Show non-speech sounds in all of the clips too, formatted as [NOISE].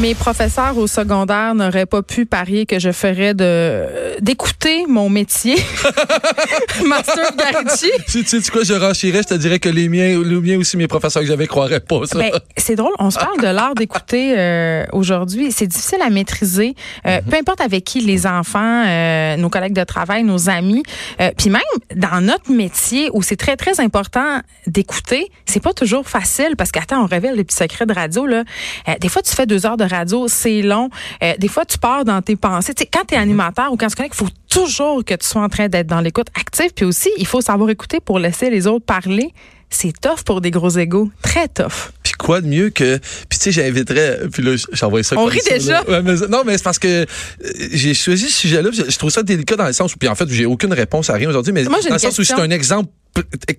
Mes professeurs au secondaire n'auraient pas pu parier que je ferais de d'écouter mon métier. [LAUGHS] Master Garici. Tu, tu sais quoi, je renchirais, je te dirais que les miens, les miens aussi, mes professeurs que j'avais croiraient pas ça. Ben, c'est drôle, on se parle de l'art d'écouter euh, aujourd'hui. C'est difficile à maîtriser. Euh, Peu importe avec qui, les enfants, euh, nos collègues de travail, nos amis. Euh, Puis même dans notre métier où c'est très, très important d'écouter, c'est pas toujours facile parce qu'attends, on révèle les petits secrets de radio. Là. Euh, des fois, tu fais deux heures de radio, c'est long. Euh, des fois, tu pars dans tes pensées. Quand tu es animateur ou quand tu connais, il faut toujours que tu sois en train d'être dans l'écoute active. Puis aussi, il faut savoir écouter pour laisser les autres parler. C'est tough pour des gros égaux. Très tough. Puis quoi de mieux que puis tu sais j'inviterais puis là j'envoie ça On comme rit ça, déjà. là. Ouais, mais- non mais c'est parce que euh, j'ai choisi ce sujet là je, je trouve ça délicat dans le sens où puis en fait j'ai aucune réponse à rien aujourd'hui mais Moi, dans le sens où c'est un exemple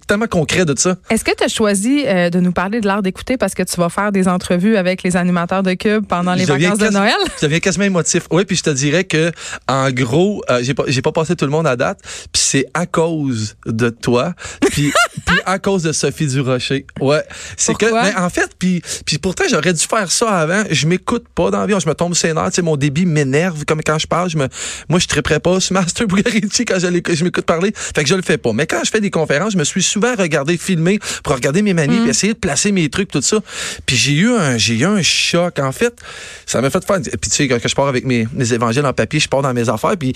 tellement concret de ça Est-ce que tu as choisi euh, de nous parler de l'art d'écouter parce que tu vas faire des entrevues avec les animateurs de Cube pendant les Je vacances de Noël? Je deviens quasiment émotif. Oui, puis je te dirais que en gros, euh, j'ai pas j'ai pas passé tout le monde à date, puis c'est à cause de toi, puis [LAUGHS] à cause de Sophie Durocher. Ouais, c'est que mais en fait puis puis pourtant j'aurais dû faire ça avant, je m'écoute pas dans la vie, je me tombe sur nerfs, tu sais mon débit m'énerve comme quand je parle, je me moi je triperais pas sur Master Bugarici quand je, je m'écoute parler, fait que je le fais pas. Mais quand je fais des conférences, je me suis souvent regardé filmer pour regarder mes manies, puis essayer de placer mes trucs tout ça. Puis j'ai eu un j'ai eu un choc en fait, ça m'a fait faire puis tu sais quand je pars avec mes, mes évangiles en papier, je pars dans mes affaires puis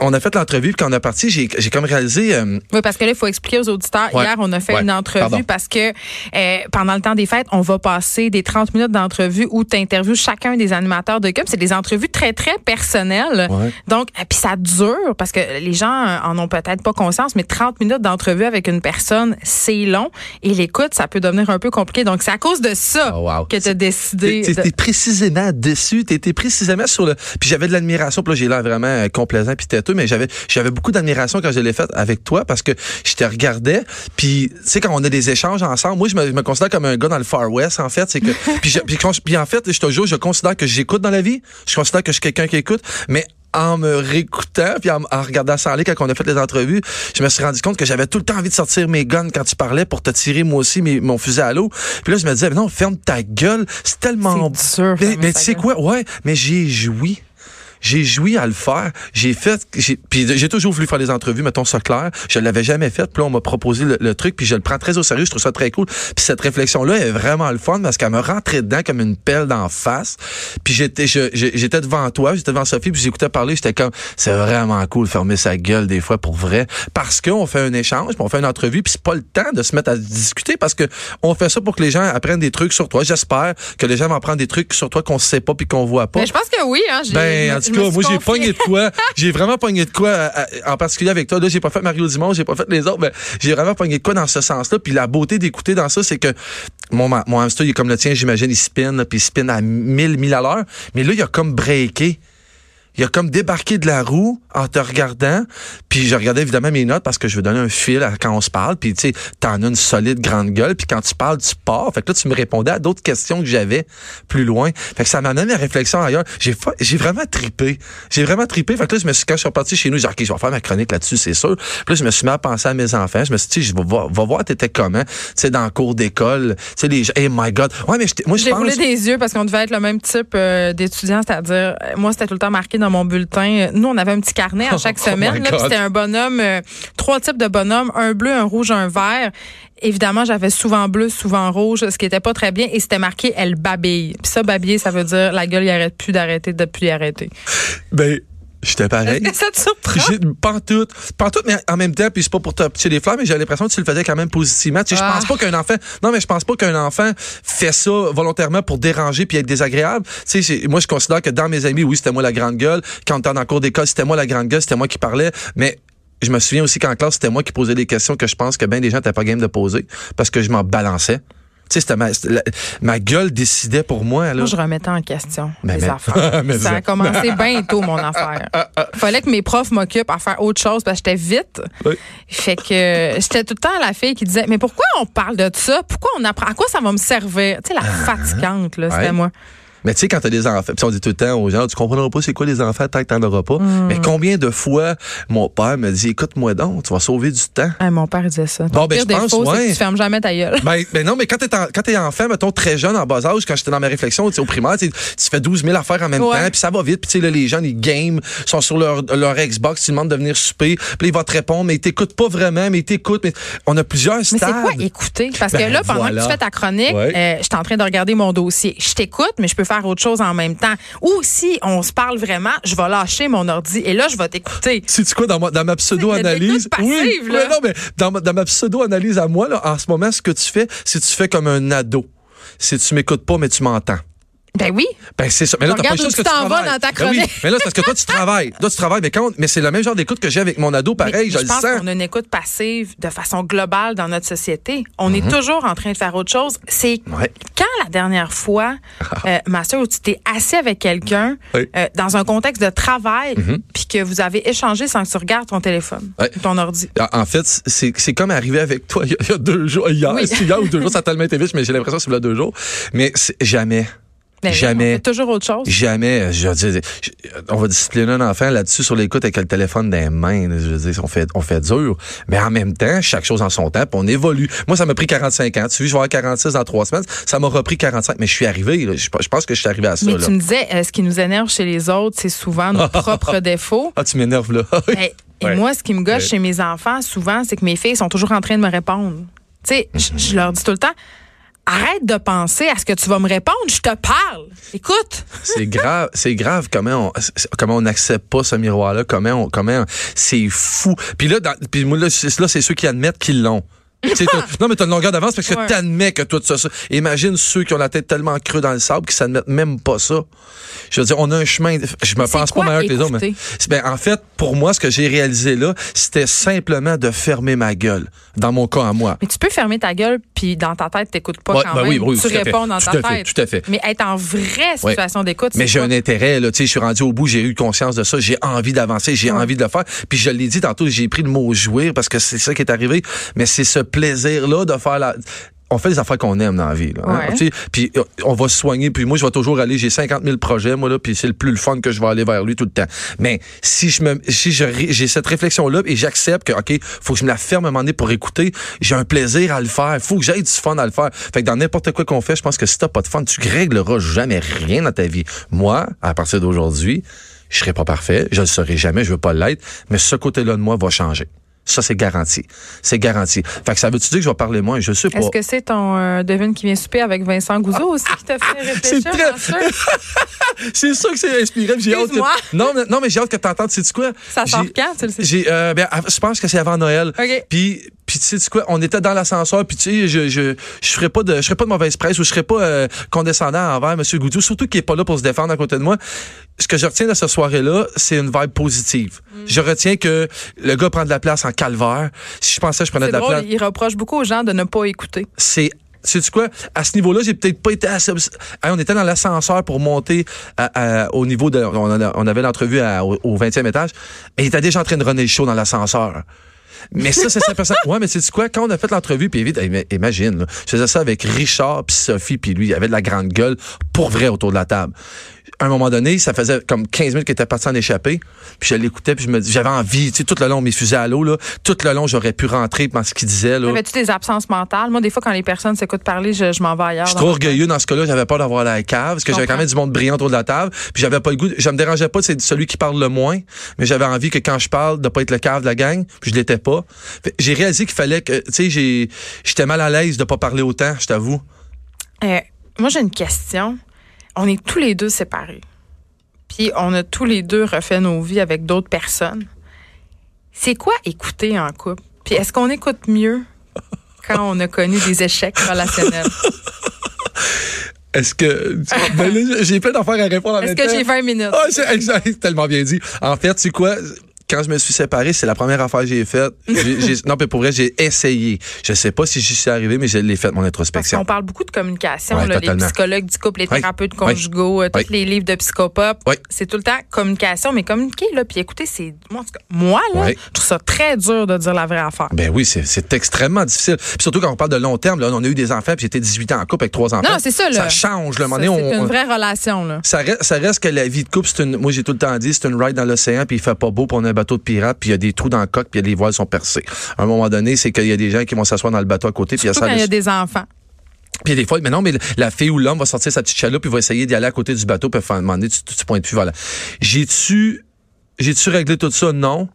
on a fait l'entrevue puis quand on a parti, j'ai j'ai comme réalisé euh, Oui, parce que là, il faut expliquer aux auditeurs. Ouais. Hier, on a fait Ouais. une entrevue Pardon. parce que euh, pendant le temps des fêtes, on va passer des 30 minutes d'entrevue où tu interviews chacun des animateurs de Cube. C'est des entrevues très, très personnelles. Ouais. Donc, et puis ça dure parce que les gens euh, en ont peut-être pas conscience, mais 30 minutes d'entrevue avec une personne, c'est long. Et l'écoute, ça peut devenir un peu compliqué. Donc, c'est à cause de ça Oh, wow. que tu as décidé. T'es de- t'es précisément déçu, t'étais précisément sur le. Puis j'avais de l'admiration, puis là j'ai l'air vraiment euh, complaisant puis têteux, mais j'avais j'avais beaucoup d'admiration quand je l'ai fait avec toi parce que je te regardais, puis tu sais quand on a des échanges ensemble, moi je me, je me considère comme un gars dans le Far West en fait, c'est que [LAUGHS] puis, je- puis en fait je te jure, je considère que j'écoute dans la vie, je considère que je suis quelqu'un qui écoute, mais en me réécoutant puis en, en regardant ça aller quand on a fait les entrevues, je me suis rendu compte que j'avais tout le temps envie de sortir mes guns quand tu parlais pour te tirer moi aussi mes- mon fusil à l'eau. Puis là je me disais mais non, ferme ta gueule, c'est tellement C'est mais, mais tu sais quoi? Ouais, mais j'ai joui. J'ai joui à le faire. J'ai fait, puis j'ai toujours voulu faire des entrevues, mettons ça clair. Je l'avais jamais fait. Puis là, on m'a proposé le, le truc, puis je le prends très au sérieux. Je trouve ça très cool. Puis cette réflexion-là est vraiment le fun parce qu'elle me rentrait dedans comme une pelle d'en face. Puis j'étais, j'étais devant toi, j'étais devant Sophie, puis j'écoutais parler. J'étais comme, c'est vraiment cool de fermer sa gueule des fois pour vrai, parce qu'on fait un échange, puis on fait une entrevue, puis c'est pas le temps de se mettre à discuter parce que on fait ça pour que les gens apprennent des trucs sur toi. J'espère que les gens vont apprendre des trucs sur toi qu'on sait pas puis qu'on voit pas. Mais je pense que oui. Hein, Ben, en cas, moi, j'ai pogné de quoi. J'ai vraiment pogné de quoi, à- à- en particulier avec toi. Là, j'ai pas fait Mario Dumont, j'ai pas fait les autres, mais j'ai vraiment pogné de quoi dans ce sens-là. Puis la beauté d'écouter dans ça, c'est que mon, mon hamster, il est comme le tien, j'imagine, il spin, puis il spin à 1000, 1000 à l'heure. Mais là, il a comme breaké. Il a comme débarqué de la roue en te regardant. Puis je regardais évidemment mes notes parce que je veux donner un fil à quand on se parle. Puis tu sais, t'en as une solide grande gueule. Puis quand tu parles, tu pars. Fait que là, tu me répondais à d'autres questions que j'avais plus loin. Fait que ça m'a amené la réflexion ailleurs. J'ai fa- j'ai vraiment tripé. J'ai vraiment tripé. Fait que là, je me suis, quand je suis reparti chez nous, j'ai dit, OK, je vais faire ma chronique là-dessus, c'est sûr. Puis là, je me suis mis à penser à mes enfants. Je me suis dit, je vais voir, va voir t'étais comment. Tu sais, dans le cours d'école. Tu sais, les gens, hey my God. Ouais, mais moi, je J'ai pense. roulé des yeux parce qu'on devait être le même type euh, d'étudiant, c'est-à-dire, euh, moi, c'était tout le temps marqué dans mon bulletin. Nous, on avait un petit carnet à [LAUGHS] chaque Oh semaine. C'était un bonhomme, euh, trois types de bonhommes, un bleu, un rouge, un vert. Évidemment, j'avais souvent bleu, souvent rouge, ce qui était pas très bien. Et c'était marqué « Elle babille ». Puis ça, babiller, ça veut dire la gueule, il arrête plus d'arrêter, de plus y arrêter. Ben, j'étais pareil. Est-ce que ça te surprend? J'ai pas tout, pas tout, mais en même temps, puis c'est pas pour te pitcher des fleurs, mais j'ai l'impression que tu le faisais quand même positivement. Tu sais, Ah. je pense pas qu'un enfant, non, mais je pense pas qu'un enfant fait ça volontairement pour déranger puis être désagréable. Tu sais, moi, je considère que dans mes amis, oui, c'était moi la grande gueule. Quand on était le cours d'école, c'était moi la grande gueule, c'était moi qui parlais, mais je me souviens aussi qu'en classe, c'était moi qui posais des questions que je pense que bien des gens n'étaient pas game de poser parce que je m'en balançais. Sais, c'était ma, c'était la- ma gueule décidait pour moi, là. Moi, je remettais en question Mais- les mais- affaires. [LAUGHS] Mais ça a commencé bien tôt, mon [LAUGHS] affaire. fallait que mes profs m'occupent à faire autre chose parce que j'étais vite. Oui. Fait que j'étais tout le temps la fille qui disait Mais pourquoi on parle de ça? Pourquoi on apprend? À quoi ça va me servir? Tu sais, la fatigante, là, c'était Ah. Ouais. moi. Mais tu sais, quand t'as des enfants, puis on dit tout le temps aux gens, tu comprendras pas c'est quoi les enfants tant que t'en auras pas. Hmm. Mais combien de fois mon père me dit, écoute-moi donc, tu vas sauver du temps. Ah, mon père disait ça. Ton Bon, ben, je pense, ouais. que tu fermes jamais ta gueule. Ben, ben non, mais quand t'es, en- quand t'es enfant, mettons, très jeune, en bas âge, quand j'étais dans mes réflexions, tu sais, au primaire, tu tu fais 12 000 affaires en même Ouais. temps, puis ça va vite, puis tu sais, là, les gens, ils game, sont sur leur, leur Xbox, ils demandent de venir souper, puis là, il va te répondre, mais il t'écoute pas vraiment, mais il t'écoute, mais on a plusieurs Mais c'est stades. quoi écouter? Parce Ben, que là, pendant voilà. que tu fais ta chronique, Ouais. euh, je suis en train de regarder mon dossier. Je t'écoute, mais je peux faire autre chose en même temps. Ou si on se parle vraiment, je vais lâcher mon ordi et là, je vais t'écouter. Sais-tu quoi, dans ma, dans ma pseudo-analyse? C'est oui, là. Non, mais dans, ma- dans ma pseudo-analyse à moi, là, en ce moment, ce que tu fais, c'est que tu fais comme un ado. C'est tu m'écoutes pas, mais tu m'entends. Ben oui. Ben, c'est ça. Mais là, t'as pas le où choix tu que t'en vas travailles. dans ta Ben oui. Mais là, c'est parce que toi, tu travailles. Toi, tu travailles. Mais, quand, mais c'est le même genre d'écoute que j'ai avec mon ado, pareil, Mais je, le pense sens. qu'on a une écoute passive de façon globale dans notre société. On est Mhm. toujours en train de faire autre chose. C'est Ouais. quand la dernière fois, euh, ma soeur, où tu t'es assis avec quelqu'un Oui. Mhm. euh, dans un contexte de travail, puis que vous avez échangé sans que tu regardes ton téléphone, Ouais. ton ordi? En- En fait, c'est comme arrivé avec toi il y a, il y a deux jours. Hier, Oui. [LAUGHS] hier ou deux jours, ça a tellement été vite, mais j'ai l'impression que c'est là deux jours. Mais jamais. Ben Jamais. toujours autre chose. Jamais, je veux dire, je- on va discipliner un enfant là-dessus sur l'écoute avec le téléphone dans les mains. Je veux dire, on fait, on fait dur. Mais en même temps, chaque chose en son temps, puis on évolue. Moi, ça m'a pris 45 ans. Tu vois, je vais avoir 46 dans trois semaines. Ça m'a repris 45, mais je suis arrivé. là. Je, je pense que je suis arrivé à ça. Mais là. tu me disais, euh, ce qui nous énerve chez les autres, c'est souvent nos [LAUGHS] propres défauts. Ah, tu m'énerves là. [LAUGHS] Ben, et Ouais. moi, ce qui me Ouais. chez mes enfants, souvent, c'est que mes filles sont toujours en train de me répondre. Tu sais, je- je leur dis tout le temps, arrête de penser à ce que tu vas me répondre, je te parle. Écoute. c'est grave, c'est grave comment on comment on n'accepte pas ce miroir là, comment on comment c'est fou. Puis là dans, puis là, c'est ceux qui admettent qu'ils l'ont. [LAUGHS] Non mais t'as une longueur d'avance parce que Ouais. t'admets que toi tu as ça. Imagine ceux qui ont la tête tellement creux dans le sable qui s'admettent même pas ça. Je veux dire on a un chemin je me pense pas meilleur que les autres mais ben en fait pour moi ce que j'ai réalisé là, c'était simplement de fermer ma gueule dans mon cas à moi. Mais tu peux fermer ta gueule, puis dans ta tête, t'écoutes pas Ouais, quand ben même. oui, oui, tu tout réponds dans Tout ta fait, tête. tout à fait. Mais être en vraie situation d'écoute, Mais j'ai un intérêt, là. Tu sais, je suis rendu au bout, j'ai eu conscience de ça, j'ai envie d'avancer, j'ai envie de le faire. Puis je l'ai dit tantôt, j'ai pris le mot jouir parce que c'est ça qui est arrivé. Mais c'est ce plaisir-là de faire la. On fait les affaires qu'on aime dans la vie. Là, hein. Ouais. Tu sais, Puis euh, on va se soigner. Puis moi, je vais toujours aller. J'ai 50 000 projets, moi, là. Puis c'est le plus le fun que je vais aller vers lui tout le temps. Mais si je me, si j'ai cette réflexion-là et j'accepte que, OK, faut que je me la ferme à un moment donné pour écouter, j'ai un plaisir à le faire. Faut que j'aie du fun à le faire. Fait que dans n'importe quoi qu'on fait, je pense que si t'as pas de fun, tu régleras jamais rien dans ta vie. Moi, à partir d'aujourd'hui, je serai pas parfait. Je le serai jamais. Je veux pas l'être. Mais ce côté-là de moi va changer. Ça, c'est garanti. C'est garanti. Fait que ça veut-tu dire que je vais parler moins? Je sais pas. Est-ce que c'est ton euh, devine qui vient souper avec Vincent Gouzeau aussi qui t'a fait réfléchir C'est très-? [LAUGHS] C'est sûr que c'est inspiré. J'ai hâte que... Non, mais, non, mais j'ai hâte que t'entendes. Sais-tu quoi? Ça sort quand, tu le sais? Euh, ben, je pense que c'est avant Noël. OK. Puis, puis tu sais quoi, on était dans l'ascenseur, puis tu sais, je, je, je ferais pas de, je ferais pas de mauvaise presse ou je serais pas euh, condescendant envers M. Goudou, surtout qu'il est pas là pour se défendre à côté de moi. Ce que je retiens de cette soirée-là, c'est une vibe positive. Mm. Je retiens que le gars prend de la place en calvaire. Si je pensais que je prenais de la drôle, place, il reproche beaucoup aux gens de ne pas écouter. c'est sais-tu quoi? À ce niveau-là, j'ai peut-être pas été assez... Hey, on était dans l'ascenseur pour monter à- à- au niveau de... On, a- on avait l'entrevue au, au 20e étage, il était déjà en train de runner le show dans l'ascenseur. Mais ça, c'est ça. Ouais, mais sais-tu quoi? Quand on a fait l'entrevue, puis vite, imagine, là, je faisais ça avec Richard puis Sophie, puis lui, il avait de la grande gueule pour vrai autour de la table. À un moment donné, ça faisait comme 15 minutes qu'il était parti en échappée. Puis je l'écoutais, puis je me dis, j'avais envie, tu sais, tout le long, mes fusées à l'eau, là, tout le long, j'aurais pu rentrer dans ce qu'il disait, là. Avais-tu des absences mentales? Moi, des fois, quand les personnes s'écoutent parler, je, je m'en vais ailleurs. Je suis trop orgueilleux dans ce cas-là. J'avais peur d'avoir la cave parce que j'avais quand même du monde brillant autour de la table. Puis j'avais pas le goût. Je me dérangeais pas, c'est celui qui parle le moins. Mais j'avais envie que quand je parle, de pas être le cave de la gang. Puis je l'étais pas. J'ai réalisé qu'il fallait que, tu sais, j'étais mal à l'aise de pas parler autant, je t'avoue. Euh, moi, j'ai une question. On est tous les deux séparés. Puis on a tous les deux refait nos vies avec d'autres personnes. C'est quoi écouter en couple? Puis est-ce qu'on écoute mieux quand on a connu des échecs relationnels? [LAUGHS] Est-ce que, ben j'ai plein d'affaires à répondre en Est-ce que j'ai 20 minutes? Ah, exact, c'est tellement bien dit. En fait, c'est quoi? Quand je me suis séparé, c'est la première affaire que j'ai faite. [LAUGHS] Non, mais pour vrai, j'ai essayé. Je sais pas si j'y suis arrivé, mais je l'ai fait, mon Parce introspection. qu'on parle beaucoup de communication, Ouais, là, les psychologues du couple, les thérapeutes Ouais. conjugaux, euh, tous les livres de psychopop. C'est tout le temps communication, mais communiquer, là, puis écoutez, c'est. Moi, en tout cas, moi, là, je trouve ça très dur de dire la vraie affaire. Ben oui, c'est- extrêmement difficile. Puis surtout quand on parle de long terme, là, on a eu des enfants, puis j'étais 18 ans en couple avec trois enfants. Non, c'est ça, là. Ça change, le moment donné, C'est on- une on- vraie relation, là. Ça reste, ça reste que la vie de couple, c'est une, moi j'ai tout le temps dit, c'est une ride dans l'océan, puis il fait pas beau, puis on a bateau de pirates, puis il y a des trous dans le coque, puis les voiles sont percés. À un moment donné, c'est qu'il y a des gens qui vont s'asseoir dans le bateau à côté, puis il y a ça. quand il y a des enfants. Puis des fois, mais non, mais la fille ou l'homme va sortir sa petite chaloupe, puis va essayer d'y aller à côté du bateau, puis faire demander, tu, tu, tu pointes plus, voilà. J'ai-tu, j'ai-tu réglé tout ça? Non.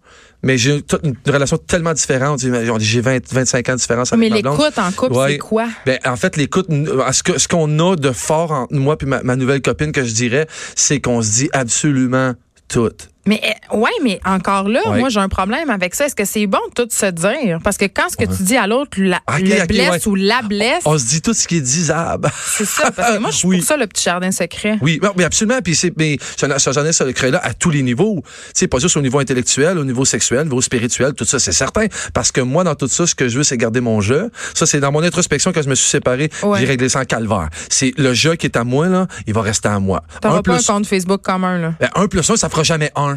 Mais j'ai une relation tellement différente. J'ai 20, 25 ans de différence avec Mais ma blonde. l'écoute en couple, Ouais. c'est quoi? Ben, en fait, l'écoute, ce que- ce qu'on a de fort entre moi et ma, ma nouvelle copine, que je dirais, c'est qu'on se dit absolument tout. Mais euh, ouais, mais encore là, Ouais. moi j'ai un problème avec ça. Est-ce que c'est bon de tout se dire? Parce que quand ce que tu dis à l'autre la- Ok, le blesse ouais. ou la blesse, On se dit tout ce qui est disable. c'est ça. Parce que moi je suis Oui. pour ça le petit jardin secret. Oui, mais absolument. Puis c'est, mais ce, genre de secret-là à tous les niveaux. Tu sais, pas juste au niveau intellectuel, au niveau sexuel, au niveau spirituel, tout ça, c'est certain. Parce que moi, dans tout ça, ce que je veux, c'est garder mon jeu. Ça, c'est dans mon introspection quand je me suis séparé, j'ai réglé ça en calvaire. C'est le jeu qui est à moi, là, il va rester à moi. T'auras pas plus, un compte Facebook commun là. ben, un plus un, ça fera jamais un.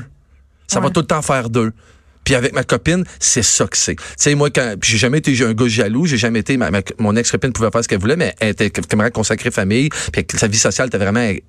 Ça va tout le temps faire deux. Puis avec ma copine, c'est ça que c'est. Tu sais, moi, quand, j'ai jamais été un gars jaloux, j'ai jamais été, ma, ma- mon ex-copine pouvait faire ce qu'elle voulait, mais elle était vraiment consacrée famille, puis sa vie sociale était vraiment, elle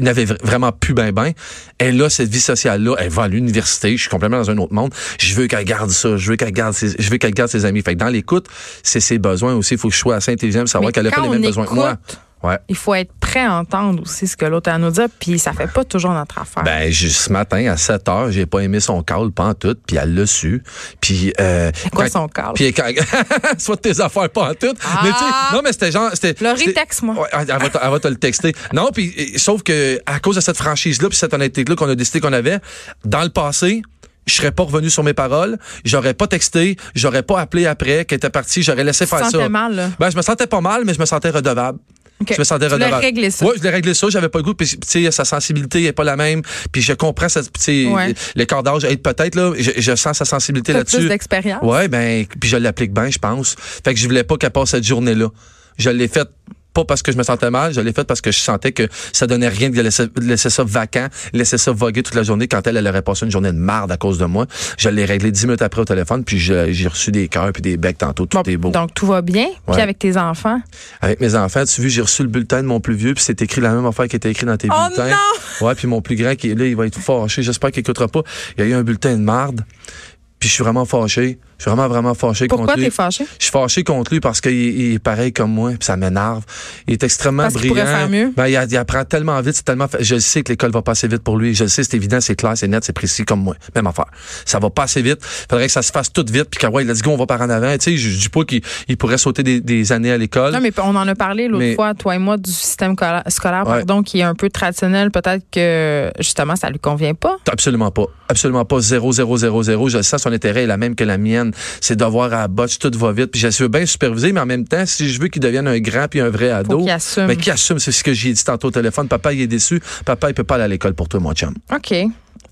n'avait, vraiment plus ben ben. Elle a cette vie sociale-là, elle va à l'université, je suis complètement dans un autre monde. Je veux qu'elle garde ça, je veux qu'elle garde ses, je veux qu'elle garde ses amis. Fait que dans l'écoute, c'est ses besoins aussi. Il faut que je sois assez intelligent pour savoir qu'elle a pas les mêmes besoins que moi. Ouais. Il faut être prêt à entendre aussi ce que l'autre a à nous dire, puis ça fait pas toujours notre affaire. Ben, je- ce matin, à 7 heures, j'ai pas aimé son call, pas en tout, puis elle l'a su. Puis, euh, quoi quand- son call? Puis, quand, [LAUGHS] soit tes affaires, pas en tout. Ah! Mais tu sais, non, mais c'était genre, c'était. Laurie, texte-moi. Ouais, elle, va te, elle va te le texter. Non, puis, sauf que, à cause de cette franchise-là, puis cette honnêteté-là qu'on a décidé qu'on avait, dans le passé, je serais pas revenu sur mes paroles, j'aurais pas texté, j'aurais pas appelé après, qu'elle était partie, j'aurais laissé Tu faire ça. mal, là? Ben, je me sentais pas mal, mais je me sentais redevable. Je me sentais Tu redevable. réglé ça. Ouais, je l'ai réglé ça. J'avais pas le goût. Puis, tu sais, sa sensibilité est pas la même. Puis, je comprends tu sais, Ouais. l'écart d'âge aide peut-être, là. Je, je sens sa sensibilité là-dessus. plus d'expérience. Ouais, ben, puis je l'applique bien, je pense. Fait que je voulais pas qu'elle passe cette journée-là. Je l'ai faite pas parce que je me sentais mal, je l'ai faite parce que je sentais que ça donnait rien de laisser, de laisser ça vacant, laisser ça voguer toute la journée quand elle, elle aurait passé une journée de marde à cause de moi. Je l'ai réglé dix minutes après au téléphone, puis j'ai reçu des cœurs puis des becs tantôt, tout Bon, est beau. donc tout va bien. Puis avec tes enfants? Avec mes enfants, tu as vu, j'ai reçu le bulletin de mon plus vieux, puis c'est écrit la même affaire qui était écrit dans tes Oh bulletins. non! Ouais, puis mon plus grand qui est là, il va être fâché. J'espère qu'il écoutera pas. Il y a eu un bulletin de marde. Puis je suis vraiment fâché. Je suis vraiment, vraiment fâché Pourquoi contre lui. t'es fâché? Je suis fâché contre lui parce qu'il il est pareil comme moi, puis ça m'énerve. Il est extrêmement Parce brillant. pourrait faire mieux? Ben, il, il apprend tellement vite, c'est tellement. Je le sais que l'école va pas assez vite pour lui. Je le sais, c'est évident, c'est clair, c'est net, c'est précis comme moi. Même affaire. Ça va pas assez vite. Faudrait que ça se fasse tout vite, puis que ouais, let's go, on va par en avant. Tu sais, je, dis pas qu'il il pourrait sauter des, des années à l'école. Non, mais on en a parlé l'autre Mais- fois, toi et moi, du système cola- scolaire, Ouais. pardon, qui est un peu traditionnel. Peut-être que, justement, ça lui convient pas. Absolument pas. Absolument pas. 0, 0, 0, 0. Je sens, son intérêt est la même que la mienne. C'est de voir à la botche, tout va vite. Puis je veux bien superviser, mais en même temps, si je veux qu'il devienne un grand puis un vrai ado. qu'il assume. Ben, qui assume, c'est ce que j'ai dit tantôt au téléphone. Papa, il est déçu. Papa, il peut pas aller à l'école pour toi, mon chum. OK.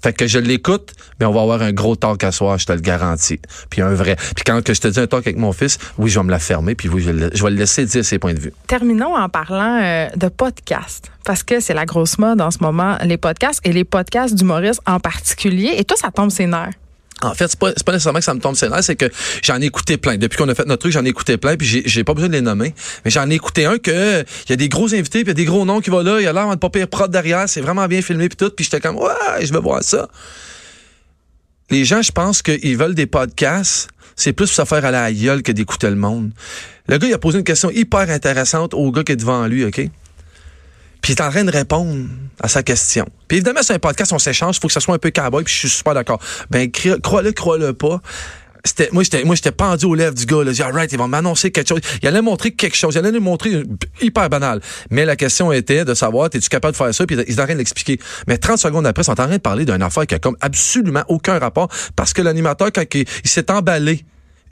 Fait que je l'écoute, mais on va avoir un gros talk à soir, je te le garantis. Puis un vrai. Puis quand que je te dis un talk avec mon fils, oui, je vais me la fermer, puis oui, je, vais le- je vais le laisser dire ses points de vue. Terminons en parlant euh, de podcasts. Parce que c'est la grosse mode en ce moment, les podcasts et les podcasts d'humoristes en particulier. Et toi, ça tombe ses nerfs. En fait, c'est pas, pas nécessairement que ça me tombe sur c'est que j'en ai écouté plein. Depuis qu'on a fait notre truc, j'en ai écouté plein, puis j'ai, j'ai pas besoin de les nommer. Mais j'en ai écouté un que il y a des gros invités, puis il y a des gros noms qui vont là, il y a l'air de pas pire prod derrière, c'est vraiment bien filmé puis tout, puis j'étais comme ouais, je veux voir ça. Les gens, je pense qu'ils veulent des podcasts, c'est plus pour se faire à la gueule que d'écouter le monde. Le gars, il a posé une question hyper intéressante au gars qui est devant lui, OK? Puis il est en train de répondre à sa question. Puis évidemment, c'est un podcast, on s'échange, il faut que ça soit un peu cowboy, puis je suis super d'accord. Ben, crois-le, crois-le pas. C'était, moi, j'étais, moi, j'étais pendu aux lèvres du gars, là. J'ai dit, alright, ils vont m'annoncer quelque chose. Il allait montrer quelque chose. Il allait nous montrer hyper banal. Mais la question était de savoir, es-tu capable de faire ça? Puis ils étaient en train de l'expliquer. Mais 30 secondes après, ils sont en train de parler d'une affaire qui a comme absolument aucun rapport parce que l'animateur, quand il s'est emballé,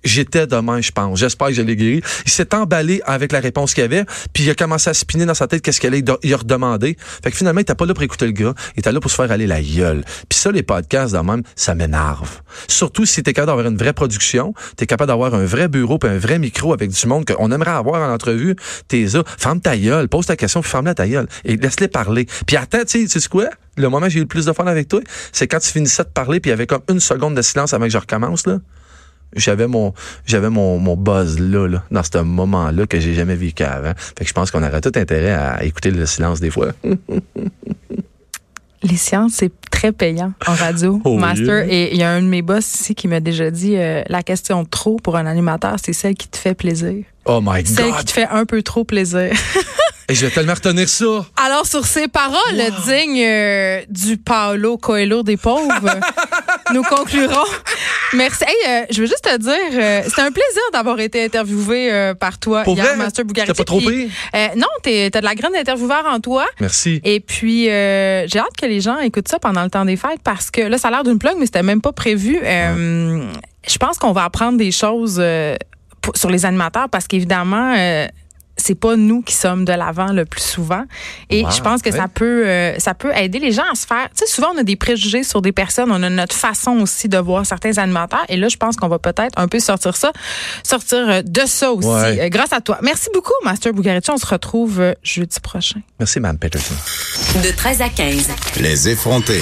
J'étais demain, je pense. J'espère que je l'ai guéri. Il s'est emballé avec la réponse qu'il avait, puis il a commencé à spinner dans sa tête qu'est-ce qu'elle allait il a redemandé. Fait que finalement, il était pas là pour écouter le gars. Il était là pour se faire aller la gueule. Puis ça, les podcasts, de même, ça m'énerve. Surtout si t'es capable d'avoir une vraie production, t'es capable d'avoir un vrai bureau puis un vrai micro avec du monde qu'on aimerait avoir en entrevue. T'es là. Ferme ta gueule. Pose ta question puis ferme-la ta gueule. Et laisse-les parler. Puis attends, tu sais quoi? Le moment où j'ai eu le plus de fun avec toi, c'est quand tu finissais de parler puis il y avait comme une seconde de silence avant que je recommence, là j'avais mon j'avais mon, mon buzz là, là dans ce moment-là que j'ai jamais vécu avant. Fait que je pense qu'on aurait tout intérêt à écouter le silence des fois. Les sciences, c'est très payant en radio, [LAUGHS] Oh, Master. Et il y a un de mes boss ici qui m'a déjà dit euh, la question trop pour un animateur, c'est celle qui te fait plaisir. Oh my Celle qui God! te fait un peu trop plaisir. [LAUGHS] Et je vais tellement retenir ça. Alors, sur ces paroles dignes euh, du Paolo Coelho des pauvres, [LAUGHS] nous conclurons. Merci. Hey, euh, je veux juste te dire, euh, c'était un plaisir d'avoir été interviewé euh, par toi Pour hier, vrai? Master. C'était pas trop pire? non, t'es- t'as de la graine d'intervieweur en toi. Merci. Et puis, j'ai hâte que les gens écoutent ça pendant le temps des fêtes parce que là, ça a l'air d'une plug, mais c'était même pas prévu. Je pense qu'on va apprendre des choses sur les animateurs parce qu'évidemment, euh, c'est pas nous qui sommes de l'avant le plus souvent. Et Wow, je pense que ouais. ça peut euh, ça peut aider les gens à se faire. Tu sais, souvent on a des préjugés sur des personnes, on a notre façon aussi de voir certains animateurs. Et là, je pense qu'on va peut-être un peu sortir ça, sortir euh, de ça aussi, Ouais. euh, grâce à toi. Merci beaucoup, Master Bugarici. On se retrouve euh, jeudi prochain. Merci, Mme Peterson. De 13 à 15. Les effrontés.